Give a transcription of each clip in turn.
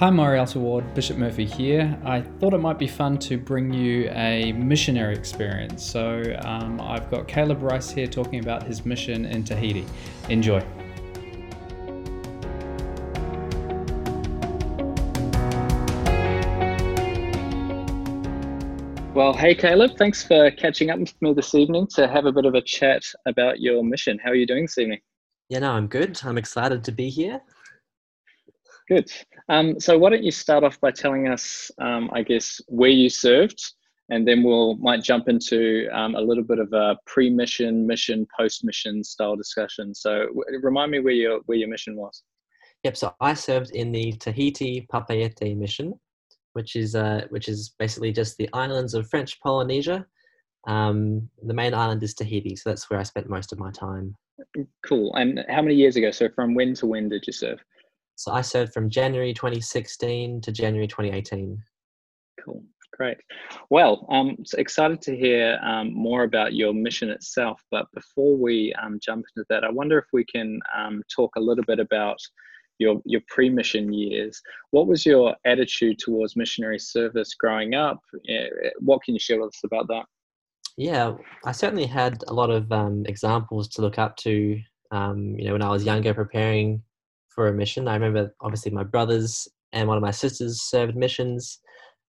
Hi, Morialta Ward, Bishop Murphy here. I thought it might be fun to bring you a missionary experience. So, um, I've got Caleb Rice here talking about his mission in Tahiti. Enjoy. Well, hey, Caleb, thanks for catching up with me this evening to have a bit of a chat about your mission. How are you doing this evening? Yeah, no, I'm good. I'm excited to be here. Good. Um, so why don't you start off by telling us, um, I guess, where you served, and then we'll might jump into um, a little bit of a pre-mission, mission, post-mission style discussion. So w- remind me where your where your mission was. Yep. So I served in the Tahiti Papeete mission, which is uh, which is basically just the islands of French Polynesia. Um, the main island is Tahiti, so that's where I spent most of my time. Cool. And how many years ago? So from when to when did you serve? So I served from January 2016 to January 2018. Cool. Great. Well, I'm excited to hear um, more about your mission itself. But before we um, jump into that, I wonder if we can um, talk a little bit about your, your pre mission years. What was your attitude towards missionary service growing up? What can you share with us about that? Yeah, I certainly had a lot of um, examples to look up to. Um, you know, when I was younger, preparing for a mission. I remember obviously my brothers and one of my sisters served missions.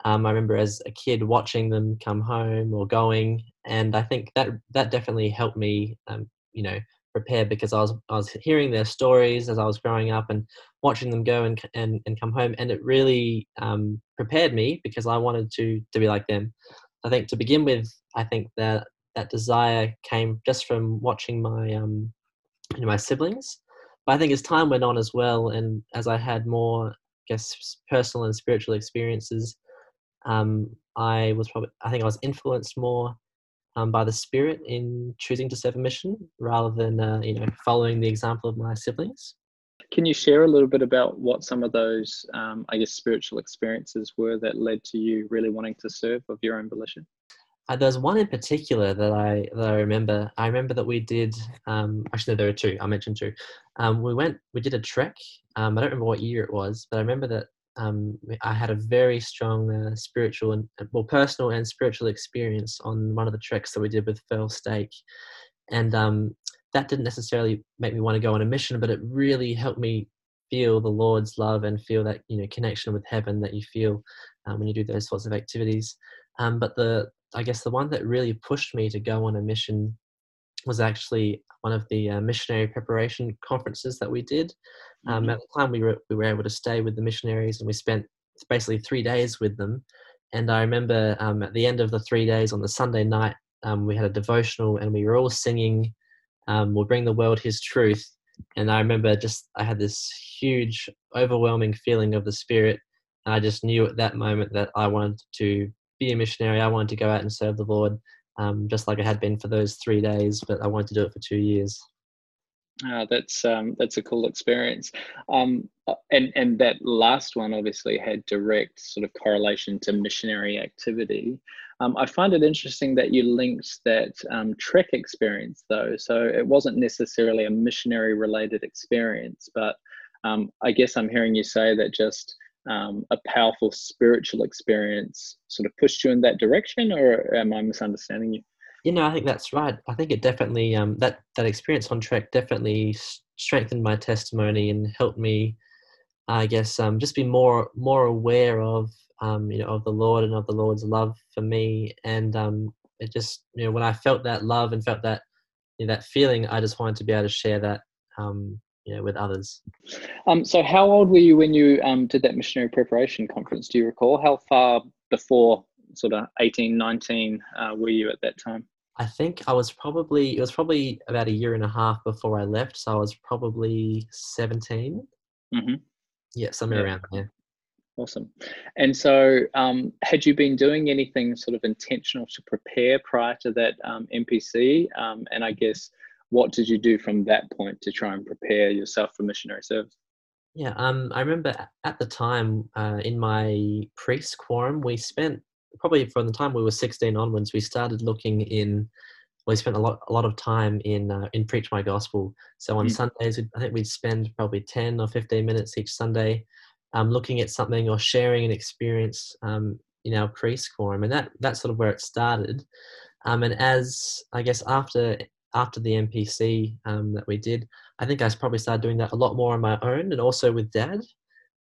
Um, I remember as a kid watching them come home or going, and I think that that definitely helped me, um, you know, prepare because I was I was hearing their stories as I was growing up and watching them go and and, and come home, and it really um, prepared me because I wanted to to be like them. I think to begin with, I think that that desire came just from watching my um, you know, my siblings but I think as time went on as well, and as I had more, I guess, personal and spiritual experiences, um, I was probably, I think I was influenced more um, by the Spirit in choosing to serve a mission rather than, uh, you know, following the example of my siblings. Can you share a little bit about what some of those, um, I guess, spiritual experiences were that led to you really wanting to serve of your own volition? Uh, there's one in particular that I that I remember. I remember that we did. Um, actually, there were two. I mentioned two. Um, we went. We did a trek. Um, I don't remember what year it was, but I remember that um, I had a very strong uh, spiritual and well, personal and spiritual experience on one of the treks that we did with Firle Stake, and um, that didn't necessarily make me want to go on a mission, but it really helped me feel the Lord's love and feel that you know connection with heaven that you feel um, when you do those sorts of activities. Um, but the I guess the one that really pushed me to go on a mission was actually one of the uh, missionary preparation conferences that we did. Um, mm-hmm. At the time, we were we were able to stay with the missionaries, and we spent basically three days with them. And I remember um, at the end of the three days on the Sunday night, um, we had a devotional, and we were all singing, um, "We'll bring the world His truth." And I remember just I had this huge, overwhelming feeling of the Spirit. And I just knew at that moment that I wanted to be a missionary. I wanted to go out and serve the Lord, um, just like I had been for those three days, but I wanted to do it for two years. Uh, that's um, that's a cool experience, um, uh, and and that last one obviously had direct sort of correlation to missionary activity. Um, I find it interesting that you linked that um, trek experience though, so it wasn't necessarily a missionary related experience, but um, I guess I'm hearing you say that just um, a powerful spiritual experience sort of pushed you in that direction, or am I misunderstanding you? You know, I think that's right. I think it definitely um, that that experience on trek definitely strengthened my testimony and helped me, I guess, um, just be more more aware of um, you know of the Lord and of the Lord's love for me. And um, it just you know when I felt that love and felt that you know, that feeling, I just wanted to be able to share that um, know, with others. Um, so how old were you when you um, did that missionary preparation conference? Do you recall how far before sort of 18, 19 uh, were you at that time? I think I was probably, it was probably about a year and a half before I left. So I was probably 17. Mm-hmm. Yeah, somewhere yeah. around there. Awesome. And so, um, had you been doing anything sort of intentional to prepare prior to that um, MPC? Um, and I guess what did you do from that point to try and prepare yourself for missionary service? Yeah, um, I remember at the time uh, in my priest quorum, we spent probably from the time we were 16 onwards, we started looking in. We spent a lot, a lot of time in uh, in preach my gospel. So on mm. Sundays, I think we'd spend probably 10 or 15 minutes each Sunday, um, looking at something or sharing an experience um, in our priest quorum, and that that's sort of where it started. Um, and as I guess after after the MPC um, that we did, I think I probably started doing that a lot more on my own, and also with Dad.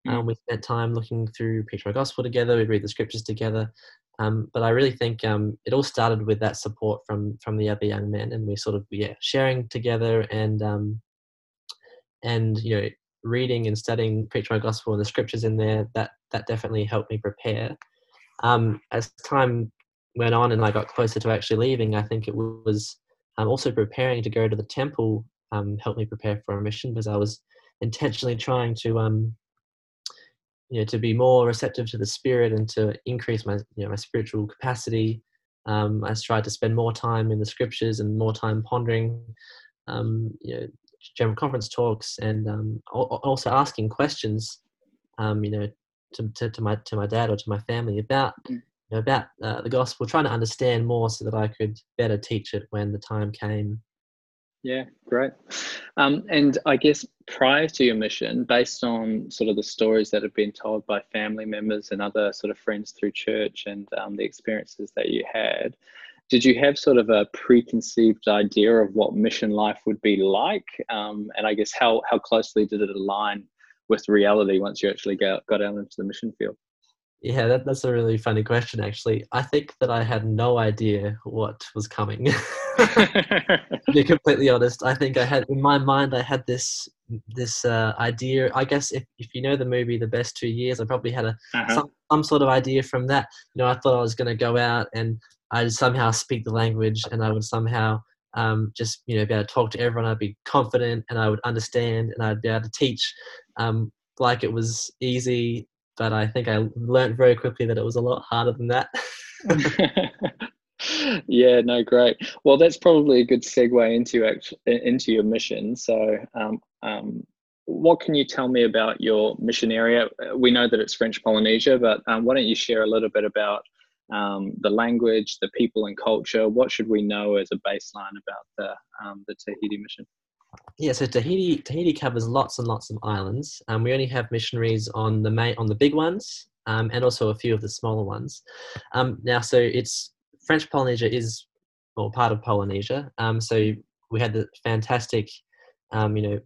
Mm. Um, we spent time looking through Preach My Gospel together. We'd read the scriptures together. Um, but I really think um, it all started with that support from from the other young men, and we sort of yeah sharing together and um, and you know reading and studying Preach My Gospel and the scriptures in there. That that definitely helped me prepare. Um, as time went on and I got closer to actually leaving, I think it was um, also preparing to go to the temple um, helped me prepare for a mission because I was intentionally trying to um, you know to be more receptive to the spirit and to increase my you know my spiritual capacity um, i tried to spend more time in the scriptures and more time pondering um, you know general conference talks and um, also asking questions um, you know to, to, to, my to my dad or to my family about mm. You know, about uh, the gospel trying to understand more so that i could better teach it when the time came yeah, great. Um, and I guess prior to your mission, based on sort of the stories that have been told by family members and other sort of friends through church and um, the experiences that you had, did you have sort of a preconceived idea of what mission life would be like? Um, and I guess how, how closely did it align with reality once you actually got, got out into the mission field? Yeah, that, that's a really funny question, actually. I think that I had no idea what was coming. to be completely honest, I think I had in my mind I had this this uh, idea. I guess if, if you know the movie The Best Two Years, I probably had a uh-huh. some, some sort of idea from that. You know, I thought I was going to go out and I'd somehow speak the language, and I would somehow um, just you know be able to talk to everyone. I'd be confident, and I would understand, and I'd be able to teach um, like it was easy but I think I learned very quickly that it was a lot harder than that. yeah, no, great. Well, that's probably a good segue into into your mission. So, um, um, what can you tell me about your mission area? We know that it's French Polynesia, but um, why don't you share a little bit about um, the language, the people, and culture? What should we know as a baseline about the um, the Tahiti mission? Yeah, so Tahiti Tahiti covers lots and lots of islands. Um, we only have missionaries on the main on the big ones, um, and also a few of the smaller ones. Um, now, so it's French Polynesia is well part of Polynesia. Um, so we had the fantastic, um, you know,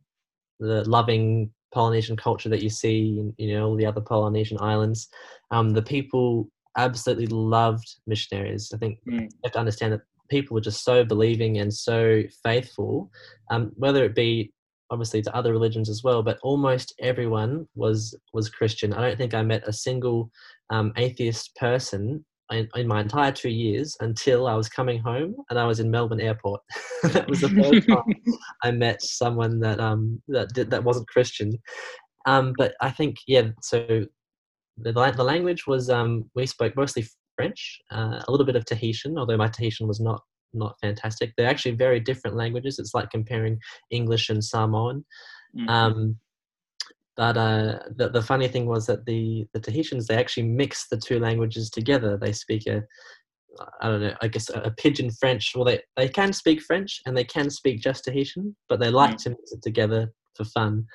the loving Polynesian culture that you see in you know all the other Polynesian islands. Um, the people absolutely loved missionaries. I think mm. you have to understand that people are just so believing and so faithful, um, whether it be obviously to other religions as well, but almost everyone was was Christian. I don't think I met a single um, atheist person in, in, my entire two years until I was coming home and I was in Melbourne Airport. that was the first time I met someone that um that did, that wasn't Christian. Um, but I think yeah, so the the language was um we spoke mostly French, uh, a little bit of Tahitian, although my Tahitian was not not fantastic. They're actually very different languages. It's like comparing English and Samoan. Mm-hmm. Um, but uh, the, the funny thing was that the, the Tahitians, they actually mix the two languages together. They speak a, I don't know, I guess a, a pidgin French. Well, they, they can speak French and they can speak just Tahitian, but they like mm-hmm. to mix it together for fun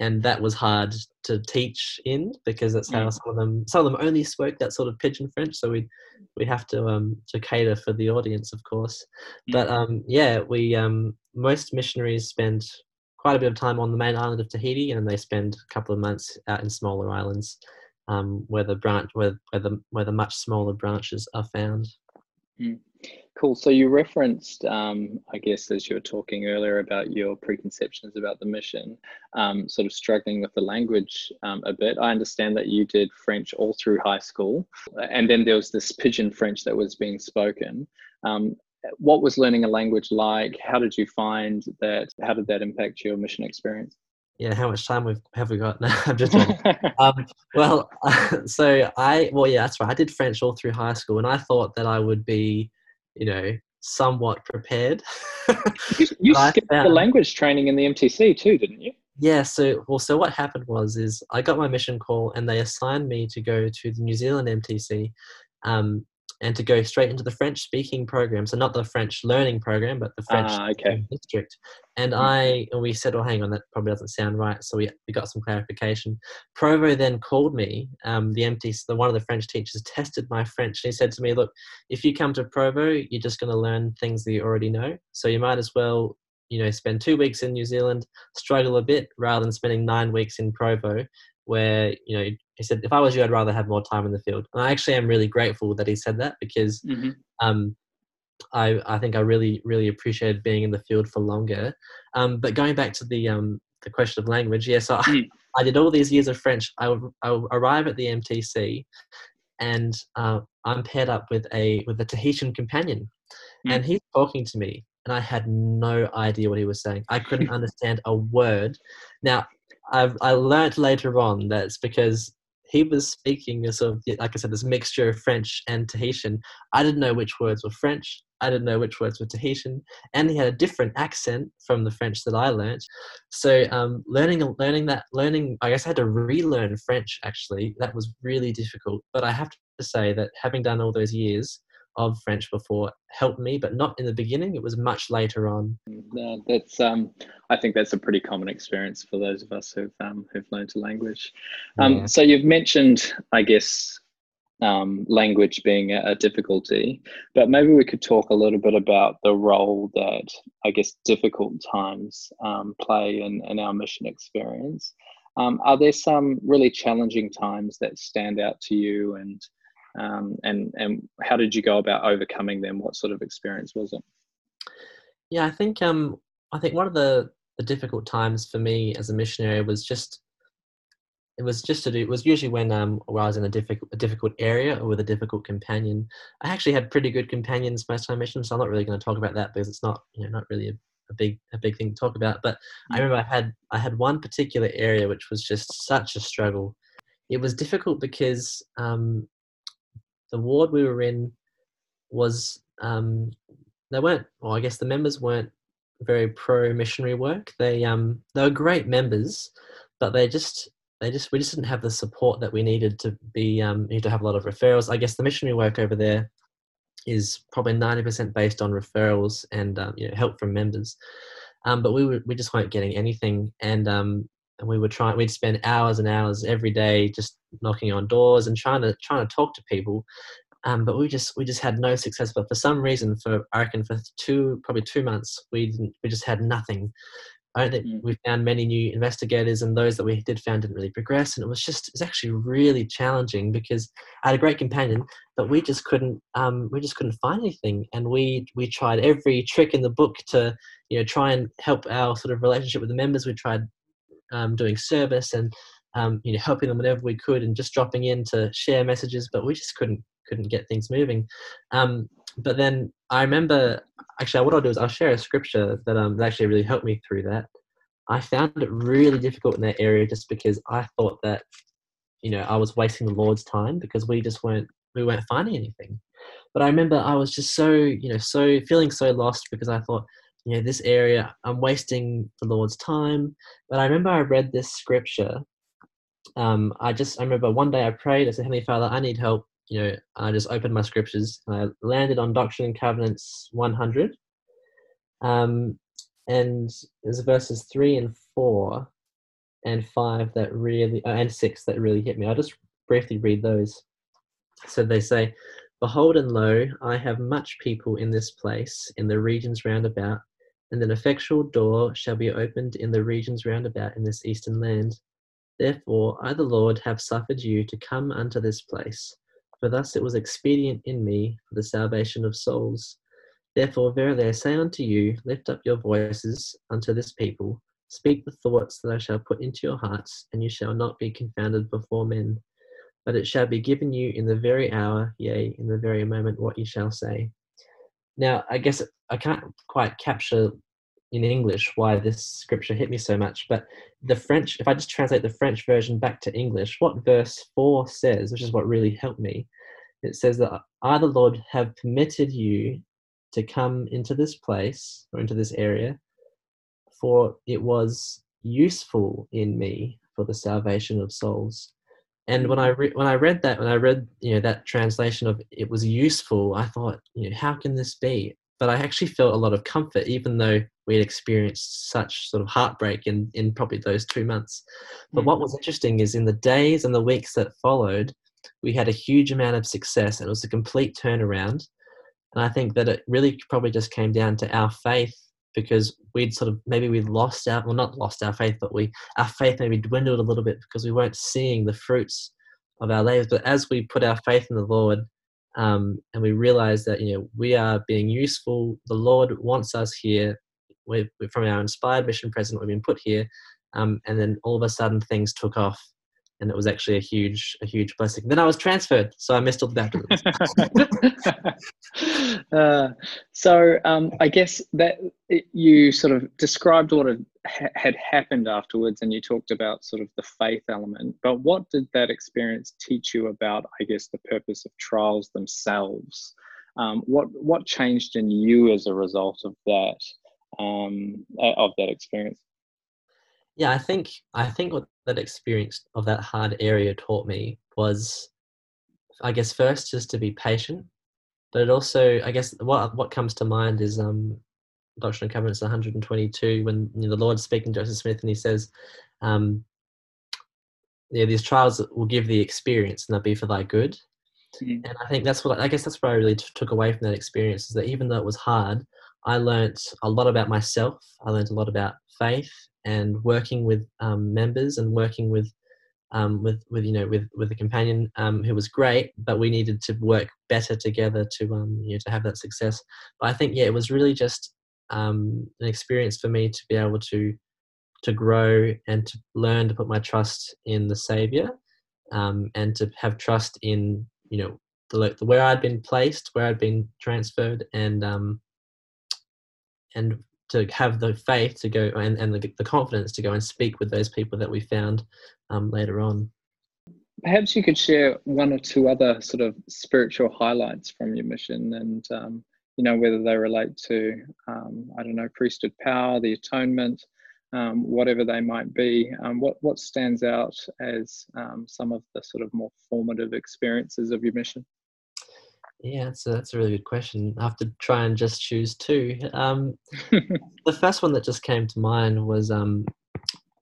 and that was hard to teach in because that's how mm. some of them some of them only spoke that sort of pidgin French. So we we have to um to cater for the audience, of course. Mm. But um yeah, we um most missionaries spend quite a bit of time on the main island of Tahiti, and they spend a couple of months out in smaller islands um, where the branch where where the where the much smaller branches are found. Mm. Cool. So you referenced, um, I guess, as you were talking earlier about your preconceptions about the mission, um, sort of struggling with the language um, a bit. I understand that you did French all through high school, and then there was this pidgin French that was being spoken. Um, what was learning a language like? How did you find that? How did that impact your mission experience? yeah, how much time we've have we got? now? I'm just um, well, so I well yeah, that's right. I did French all through high school, and I thought that I would be you know, somewhat prepared. you, you skipped found, the language training in the MTC too, didn't you? Yeah. So, well, so what happened was, is I got my mission call and they assigned me to go to the New Zealand MTC. Um, and to go straight into the French speaking program. So not the French learning program, but the French ah, okay. district. And mm-hmm. I and we said, "Well, hang on, that probably doesn't sound right." So we we got some clarification. Provo then called me. Um, the empty the one of the French teachers tested my French. And He said to me, "Look, if you come to Provo, you're just going to learn things that you already know. So you might as well." You know, spend two weeks in New Zealand, struggle a bit, rather than spending nine weeks in Provo, where you know he said if i was you i'd rather have more time in the field and i actually am really grateful that he said that because mm-hmm. um, I, I think i really really appreciated being in the field for longer um, but going back to the um, the question of language yes yeah, so mm. I, I, did all these years of french i would, I would arrive at the mtc and uh, i'm paired up with a with a tahitian companion mm. and he's talking to me and i had no idea what he was saying i couldn't understand a word now I've I learned later on that it's because he was speaking sort of like I said this mixture of French and Tahitian. I didn't know which words were French. I didn't know which words were Tahitian, and he had a different accent from the French that I learned. So um, learning learning that learning I guess I had to relearn French actually. That was really difficult. But I have to say that having done all those years, of French before helped me, but not in the beginning. It was much later on. No, that's um, I think that's a pretty common experience for those of us who've um, who've learned a language. Um, yeah. So you've mentioned, I guess, um, language being a, a, difficulty, but maybe we could talk a little bit about the role that I guess difficult times um, play in, in our mission experience. Um, are there some really challenging times that stand out to you and um, and and how did you go about overcoming them? What sort of experience was it? Yeah, I think um, I think one of the the difficult times for me as a missionary was just it was just to do it was usually when um when I was in a difficult a difficult area or with a difficult companion. I actually had pretty good companions most of my mission, so I'm not really going to talk about that because it's not you know not really a, a big a big thing to talk about. But I mm. remember I had I had one particular area which was just such a struggle. It was difficult because um, the ward we were in was um, they weren't well i guess the members weren't very pro missionary work. They um they were great members but they just they just we just didn't have the support that we needed to be um need to have a lot of referrals. I guess the missionary work over there is probably 90% based on referrals and um, you know, help from members. Um, but we were we just weren't getting anything. And um and we were trying we'd spend hours and hours every day just knocking on doors and trying to trying to talk to people um, but we just we just had no success. But for some reason, for I reckon for two probably two months, we didn't we just had nothing. I don't think mm. we found many new investigators, and those that we did found didn't really progress. And it was just it's actually really challenging because I had a great companion, but we just couldn't um, we just couldn't find anything. And we we tried every trick in the book to you know try and help our sort of relationship with the members. We tried um, doing service and um, you know helping them whenever we could, and just dropping in to share messages, but we just couldn't couldn't get things moving. Um, but then I remember, actually, what I'll do is I'll share a scripture that um, that actually really helped me through that. I found it really difficult in that area just because I thought that, you know, I was wasting the Lord's time because we just weren't we weren't finding anything. But I remember I was just so, you know, so feeling so lost because I thought, you know, this area I'm wasting the Lord's time. But I remember I read this scripture. Um, I just I remember one day I prayed. I said, Heavenly Father, I need help you know, I just opened my scriptures and I landed on Doctrine and Covenants 100. Um, and there's verses 3 and 4 and 5 that really, uh, and 6 that really hit me. I'll just briefly read those. So they say, Behold and lo, I have much people in this place, in the regions round about, and an effectual door shall be opened in the regions round about in this eastern land. Therefore, I, the Lord, have suffered you to come unto this place for thus it was expedient in me for the salvation of souls. Therefore, verily I say unto you, lift up your voices unto this people, speak the thoughts that I shall put into your hearts, and you shall not be confounded before men. But it shall be given you in the very hour, yea, in the very moment, what you shall say. Now, I guess I can't quite capture in English why this scripture hit me so much. But the mm. French, if I just translate the French version back to English, what verse 4 says, which is what really helped me, it says that I, the Lord, have permitted you to come into this place or into this area, for it was useful in me for the salvation of souls. And when I mm. re- when I read that, when I read you know that translation of it was useful, I thought, you know, how can this be? But I actually felt a lot of comfort, even though we had experienced such sort of heartbreak in in probably those two months. But hmm. what was interesting is in the days and the weeks that followed, we had a huge amount of success, and it was a complete turnaround. And I think that it really probably just came down to our faith because we'd sort of maybe we'd lost our well not lost our faith but we our faith maybe dwindled a little bit because we weren't seeing the fruits of our lives but as we put our faith in the lord um, and we realized that you know we are being useful. The lord wants us here. We're, we're from our inspired mission president we've been put here. Um, and then all of a sudden things took off and it was actually a huge a huge blessing. Then i was transferred so i missed all the uh, so um, i guess that you sort of described what had, had happened afterwards and you talked about sort of the faith element but what did that experience teach you about i guess the purpose of trials themselves? Um, what what changed in you as a result of that um, of that experience yeah, I think I think what that experience of that hard area taught me was, I guess, first just to be patient, but it also, I guess, what what comes to mind is um, Doctrine and Covenants 122 when you know, the Lord's speaking to Joseph Smith and he says, um, yeah, these trials will give the experience and they'll be for thy good. Mm-hmm. And I think that's what I guess that's what I really t- took away from that experience is that even though it was hard, I learned a lot about myself. I learned a lot about faith and working with um, members and working with um, with with you know with with a companion um, who was great, but we needed to work better together to um, you know to have that success. But I think yeah, it was really just um, an experience for me to be able to to grow and to learn to put my trust in the Savior um, and to have trust in you know the, the where I'd been placed, where I'd been transferred, and and to have the faith to go and, and the, the confidence to go and speak with those people that we found um, later on. Perhaps you could share one or two other sort of spiritual highlights from your mission and, um, you know, whether they relate to, um, I don't know, priesthood power, the atonement, um, whatever they might be. Um, what, what stands out as um, some of the sort of more formative experiences of your mission? Yeah, that's a, that's a really good question. I have to try and just choose two. Um, the first one that just came to mind was um,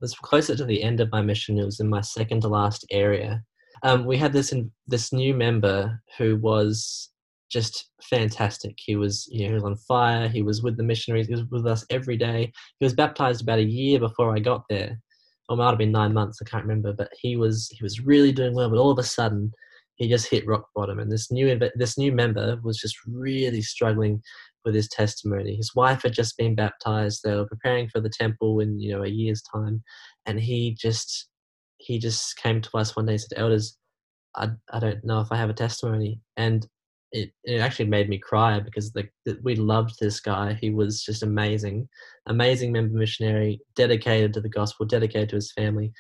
was closer to the end of my mission. It was in my second to last area. Um, we had this in, this new member who was just fantastic. He was you know he was on fire. He was with the missionaries. He was with us every day. He was baptized about a year before I got there. Or it might have been nine months. I can't remember. But he was he was really doing well. But all of a sudden he just hit rock bottom. And this new this new member was just really struggling with his testimony. His wife had just been baptized. They were preparing for the temple in you know a year's time, and he just he just came to us one day and said, "Elders, I I don't know if I have a testimony." And it, it actually made me cry because the, the, we loved this guy. He was just amazing, amazing member missionary, dedicated to the gospel, dedicated to his family.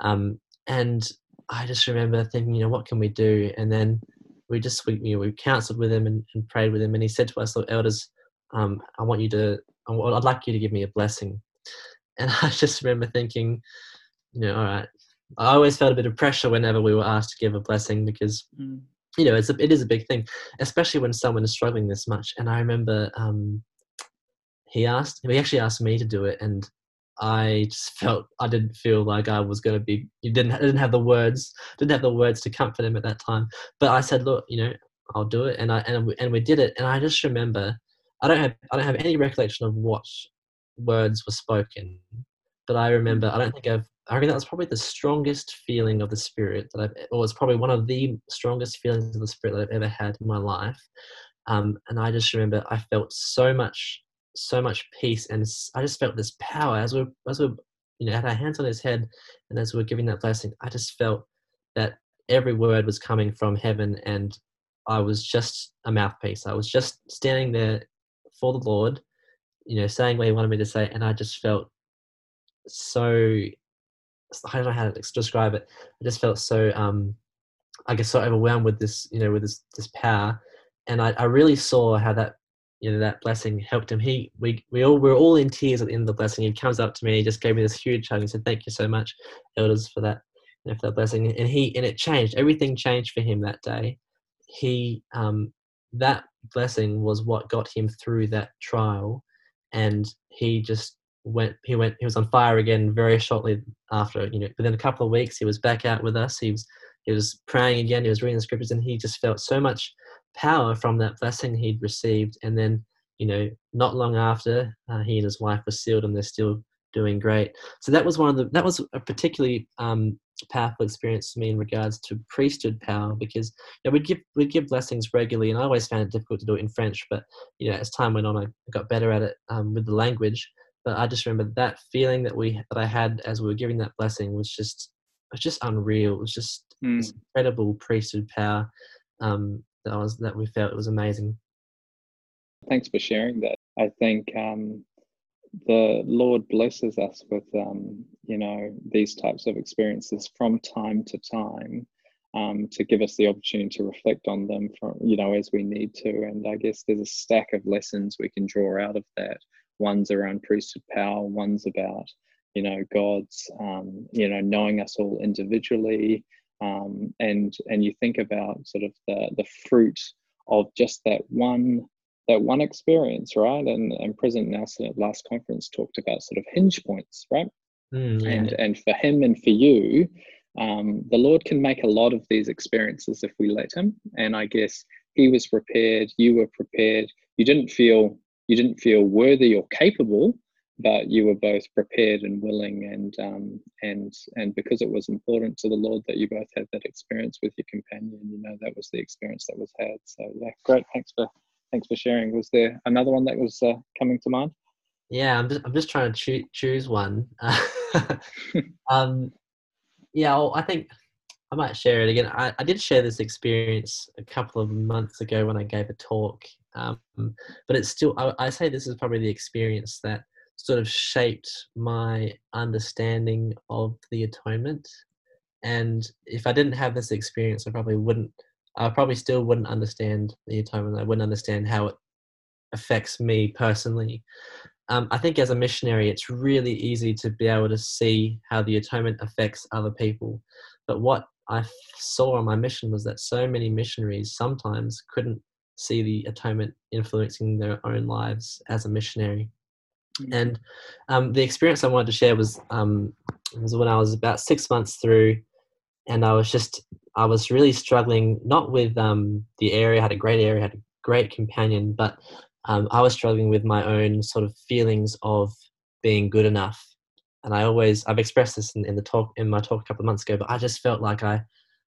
Um, and I just remember thinking, you know, what can we do? And then we just we you know we counseled with him and, and prayed with him, and he said to us, "Look, elders, um, I want you to, I'd like you to give me a blessing." And I just remember thinking, you know, all right. I always felt a bit of pressure whenever we were asked to give a blessing because, mm. you know, it's a, it is a big thing, especially when someone is struggling this much. And I remember um, he asked, he actually asked me to do it, and I just felt I didn't feel like I was going to be. You didn't I didn't have the words, didn't have the words to comfort him at that time. But I said, look, you know, I'll do it, and I and we, and we did it. And I just remember, I don't have I don't have any recollection of what words were spoken, but I remember I don't think I've. I reckon that was probably the strongest feeling of the spirit that I've, or was probably one of the strongest feelings of the spirit that I've ever had in my life. Um, and I just remember I felt so much so much peace, and I just felt this power as we as we you know had our hands on his head, and as we were giving that blessing, I just felt that every word was coming from heaven, and I was just a mouthpiece. I was just standing there for the Lord, you know, saying what He wanted me to say, and I just felt so. I don't know how to describe it. I just felt so, um, I guess, so overwhelmed with this, you know, with this this power, and I, I really saw how that you know that blessing helped him. He we we all we are all in tears at the end of the blessing. He comes up to me, he just gave me this huge hug and said, "Thank you so much, elders, for that." you know, for that blessing. And he and it changed. Everything changed for him that day. He um, that blessing was what got him through that trial, and he just went. He went. He was on fire again very shortly after. You know, within a couple of weeks, he was back out with us. He was he was praying again. He was reading the scriptures, and he just felt so much power from that blessing he'd received. And then, you know, not long after, uh, he and his wife were sealed, and they're still doing great. So that was one of the that was a particularly um, powerful experience for me in regards to priesthood power because you know, we'd give we'd give blessings regularly, and I always found it difficult to do it in French. But you know, as time went on, I got better at it um, with the language. But I just remember that feeling that we that I had as we were giving that blessing was just was just unreal. It was just mm. incredible priesthood power um, that was that we felt it was amazing. Thanks for sharing that. I think um, the Lord blesses us with, um, you know, these types of experiences from time to time um, to give us the opportunity to reflect on them from, you know, as we need to. And I guess there's a stack of lessons we can draw out of that. One's around priesthood power, one's about, you know, God's, um, you know, knowing us all individually. Um, and and you think about sort of the the fruit of just that one that one experience, right? And and President Nelson at last conference talked about sort of hinge points, right? Mm, yeah. And and for him and for you, um, the Lord can make a lot of these experiences if we let Him. And I guess He was prepared, you were prepared. You didn't feel you didn't feel worthy or capable, but you were both prepared and willing. And um, and and because it was important to the Lord that you both had that experience with your companion, you know that was the experience that was had. So yeah, great. Thanks for thanks for sharing. Was there another one that was uh, coming to mind? Yeah, I'm just I'm just trying to choo- choose one. um, yeah, well, I think I might share it again. I, I did share this experience a couple of months ago when I gave a talk, um, but it's still I, I say this is probably the experience that sort of shaped my understanding of the atonement. And if I didn't have this experience, I probably wouldn't I probably still wouldn't understand the atonement. I wouldn't understand how it affects me personally. Um, I think as a missionary, it's really easy to be able to see how the atonement affects other people. But what I saw on my mission was that so many missionaries sometimes couldn't see the atonement influencing their own lives as a missionary. And um, the experience I wanted to share was um, was when I was about six months through, and I was just I was really struggling, not with um, the area, had a great area, had a great companion, but um, I was struggling with my own sort of feelings of being good enough. And I always, I've expressed this in, in the talk, in my talk a couple of months ago, but I just felt like I,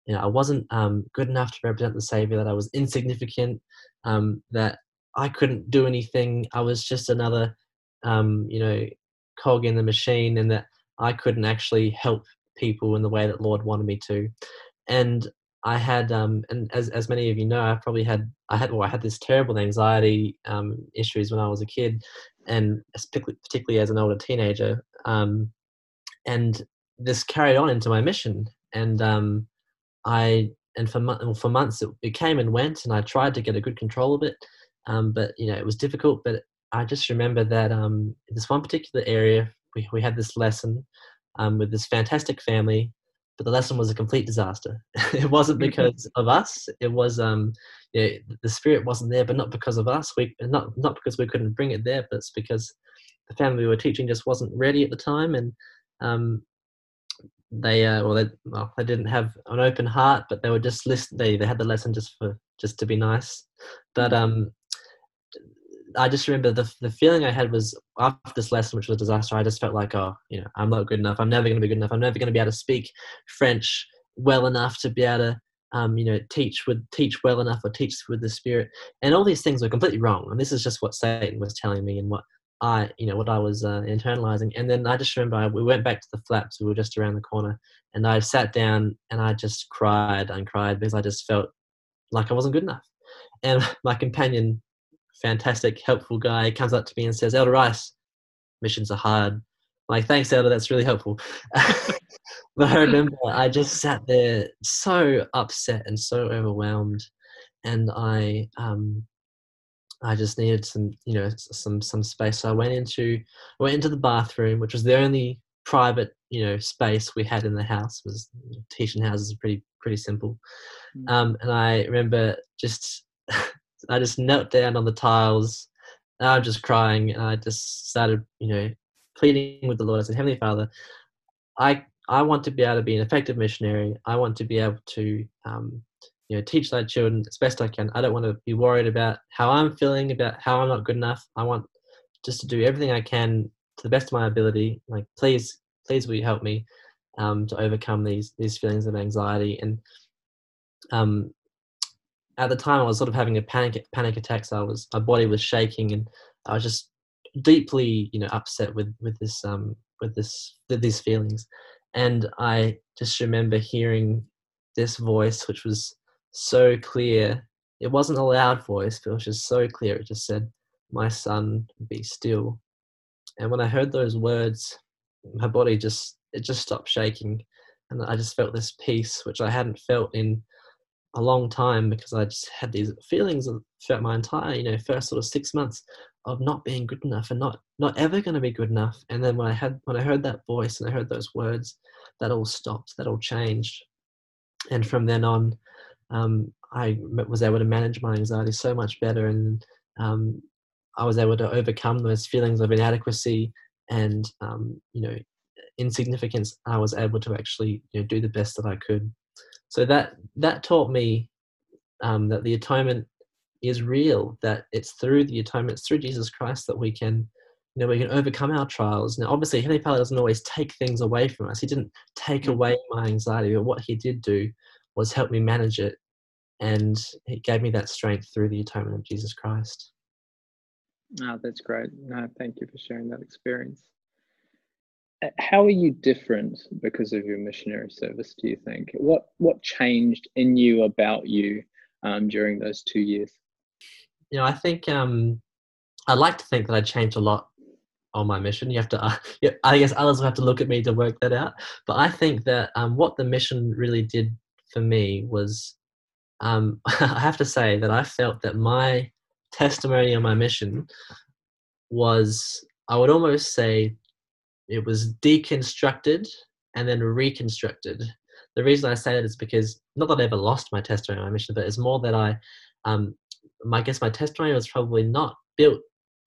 you know, I wasn't um, good enough to represent the Savior, that I was insignificant, um, that I couldn't do anything. I was just another, um, you know, cog in the machine, and that I couldn't actually help people in the way that Lord wanted me to and I had, um, and as as many of you know, I probably had, I had, well, I had this terrible anxiety um, issues when I was a kid, and particularly as an older teenager, um, and this carried on into my mission, and um, I, and for well, for months it, it came and went, and I tried to get a good control of it, um, but you know it was difficult. But I just remember that um, in this one particular area, we we had this lesson um, with this fantastic family but the lesson was a complete disaster. it wasn't mm-hmm. because of us. It was um, yeah, the spirit wasn't there, but not because of us. We not not because we couldn't bring it there, but it's because the family we were teaching just wasn't ready at the time, and um, they uh, well, they well, they didn't have an open heart, but they were just list. They they had the lesson just for just to be nice, but mm-hmm. um, I just remember the the feeling I had was after this lesson, which was a disaster. I just felt like, oh, you know, I'm not good enough. I'm never going to be good enough. I'm never going to be able to speak French well enough to be able to, um, you know, teach with teach well enough or teach with the Spirit. And all these things were completely wrong. And this is just what Satan was telling me and what I, you know, what I was uh, internalizing. And then I just remember I, we went back to the flaps. We were just around the corner, and I sat down and I just cried and cried because I just felt like I wasn't good enough. And my companion fantastic, helpful guy comes up to me and says, Elder Rice, missions are hard. I'm like, thanks, Elder, that's really helpful. but I remember I just sat there so upset and so overwhelmed. And I, um, I just needed some, you know, some some space. So I went into went into the bathroom, which was the only private you know space we had in the house was teaching houses are pretty pretty simple mm. um, and i remember just i just knelt down on the tiles and i'm just crying and i just started you know pleading with the lord. I said heavenly father i i want to be able to be an effective missionary. I want to be able to um, you know teach thy children as best i can. I don't want to be worried about how i'm feeling about how i'm not good enough. I want just to do everything i can to the best of my ability. Like please please will you help me um, to overcome these these feelings of anxiety. And um, at the time I was sort of having a panic panic attack so I was my body was shaking and I was just deeply you know upset with with this um with this with these feelings. And I just remember hearing this voice which was so clear. It wasn't a loud voice but it was just so clear. It just said my son be still. And when I heard those words my body just it just stopped shaking. And i just felt this peace which i hadn't felt in a long time because i just had these feelings throughout my entire you know first sort of six months of not being good enough and not not ever going to be good enough. And then when i had when i heard that voice and i heard those words that all stopped that all changed. And from then on um, i was able to manage my anxiety so much better and um, i was able to overcome those feelings of inadequacy and um, you know insignificance. I was able to actually you know, do the best that i could so that that taught me um, that the atonement is real that it's through the atonement it's through jesus christ that we can you know we can overcome our trials now obviously Heavenly Father doesn't always take things away from us he didn't take mm. away my anxiety but what he did do was help me manage it and he gave me that strength through the atonement of jesus christ Oh, that's great. No, thank you for sharing that experience. Uh, how are you different because of your missionary service? Do you think what what changed in you about you um, during those two years? You know, I think um, I'd like to think that I changed a lot on my mission. You have to, uh, I guess others will have to look at me to work that out. But I think that um, what the mission really did for me was, um, I have to say that I felt that my testimony on my mission was, I would almost say, it was deconstructed and then reconstructed. The reason I say that is because not that I ever lost my testimony on my mission, but it's more that I, um, I guess my testimony was probably not built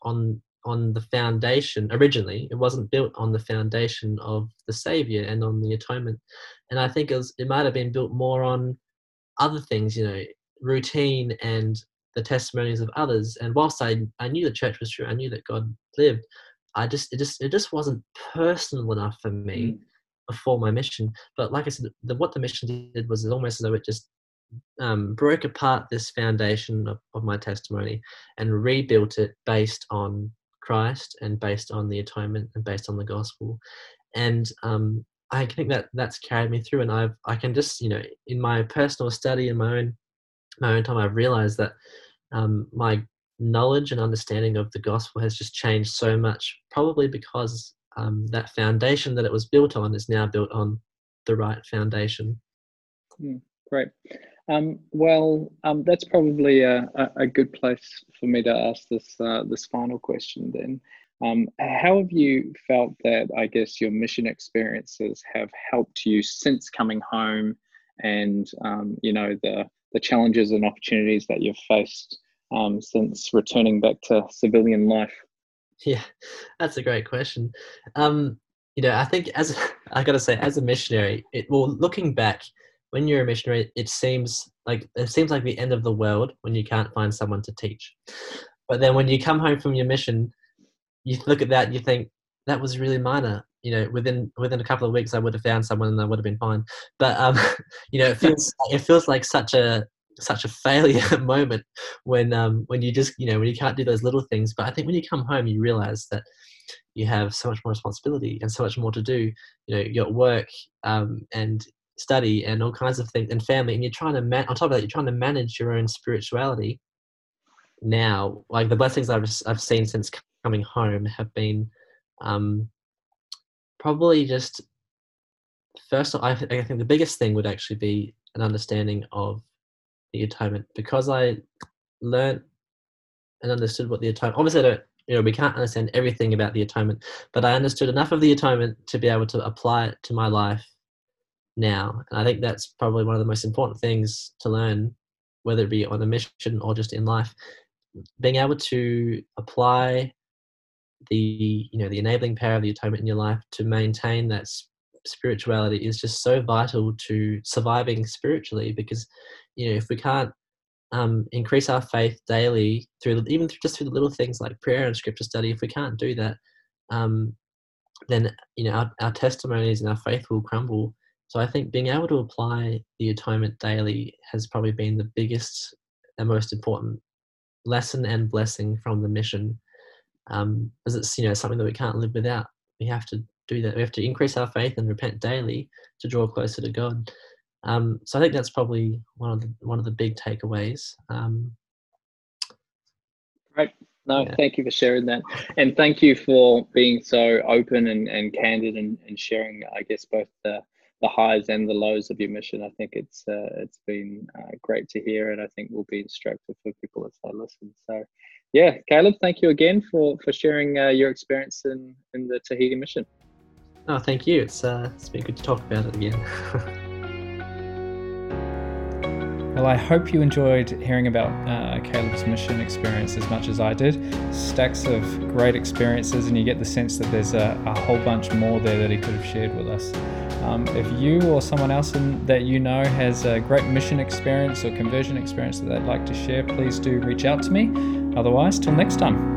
on on the foundation originally. It wasn't built on the foundation of the Savior and on the atonement, and I think it, was, it might have been built more on other things, you know, routine and the testimonies of others. And whilst I, I knew the church was true, I knew that God lived, I just it just it just wasn't personal enough for me mm. before my mission. But like I said, the, what the mission did was almost as though it just um, broke apart this foundation of, of my testimony and rebuilt it based on Christ and based on the atonement and based on the gospel. And um, I think that that's carried me through. And I've I can just you know in my personal study in my own my own time I've realized that um, my knowledge and understanding of the gospel has just changed so much, probably because um, that foundation that it was built on is now built on the right foundation. Mm, great. Um, well, um, that's probably a, a, good place for me to ask this uh, this final question. Then, um, how have you felt that I guess your mission experiences have helped you since coming home, and um, you know the the challenges and opportunities that you've faced um, since returning back to civilian life? Yeah, that's a great question. Um, you know, I think as I got to say, as a missionary, it well, looking back, when you're a missionary, it seems like it seems like the end of the world when you can't find someone to teach. But then when you come home from your mission, you look at that and you think that was really minor. You know, within within a couple of weeks, I would have found someone and I would have been fine. But um, you know, it feels it feels like such a such a failure moment when um, when you just you know when you can't do those little things. But I think when you come home, you realize that you have so much more responsibility and so much more to do. You know, you got work um, and study and all kinds of things and family, and you're trying to man- on top of that, you're trying to manage your own spirituality. Now, like the blessings I've I've seen since coming home have been um, probably just first. I, I think the biggest thing would actually be an understanding of the atonement because I learned and understood what the atonement. Obviously, I don't you know we can't understand everything about the atonement but i understood enough of the atonement to be able to apply it to my life now and i think that's probably one of the most important things to learn whether it be on a mission or just in life being able to apply the you know the enabling power of the atonement in your life to maintain that spirituality is just so vital to surviving spiritually because you know if we can't um, increase our faith daily through even through, just through the little things like prayer and scripture study if we can't do that um, then you know our, our testimonies and our faith will crumble. So i think being able to apply the atonement daily has probably been the biggest and most important lesson and blessing from the mission um, as it's you know something that we can't live without. We have to do that. We have to increase our faith and repent daily to draw closer to god um, so I think that's probably one of the one of the big takeaways. Um, right. No, yeah. thank you for sharing that, and thank you for being so open and, and candid and, and sharing. I guess both the the highs and the lows of your mission. I think it's uh, it's been uh, great to hear, and I think will be instructive for people as they listen. So, yeah, Caleb, thank you again for for sharing uh, your experience in in the Tahiti mission. Oh, thank you. It's uh, it's been good to talk about it again. Well, I hope you enjoyed hearing about uh, Caleb's mission experience as much as I did. Stacks of great experiences, and you get the sense that there's a, a whole bunch more there that he could have shared with us. Um, if you or someone else in, that you know has a great mission experience or conversion experience that they'd like to share, please do reach out to me. Otherwise, till next time.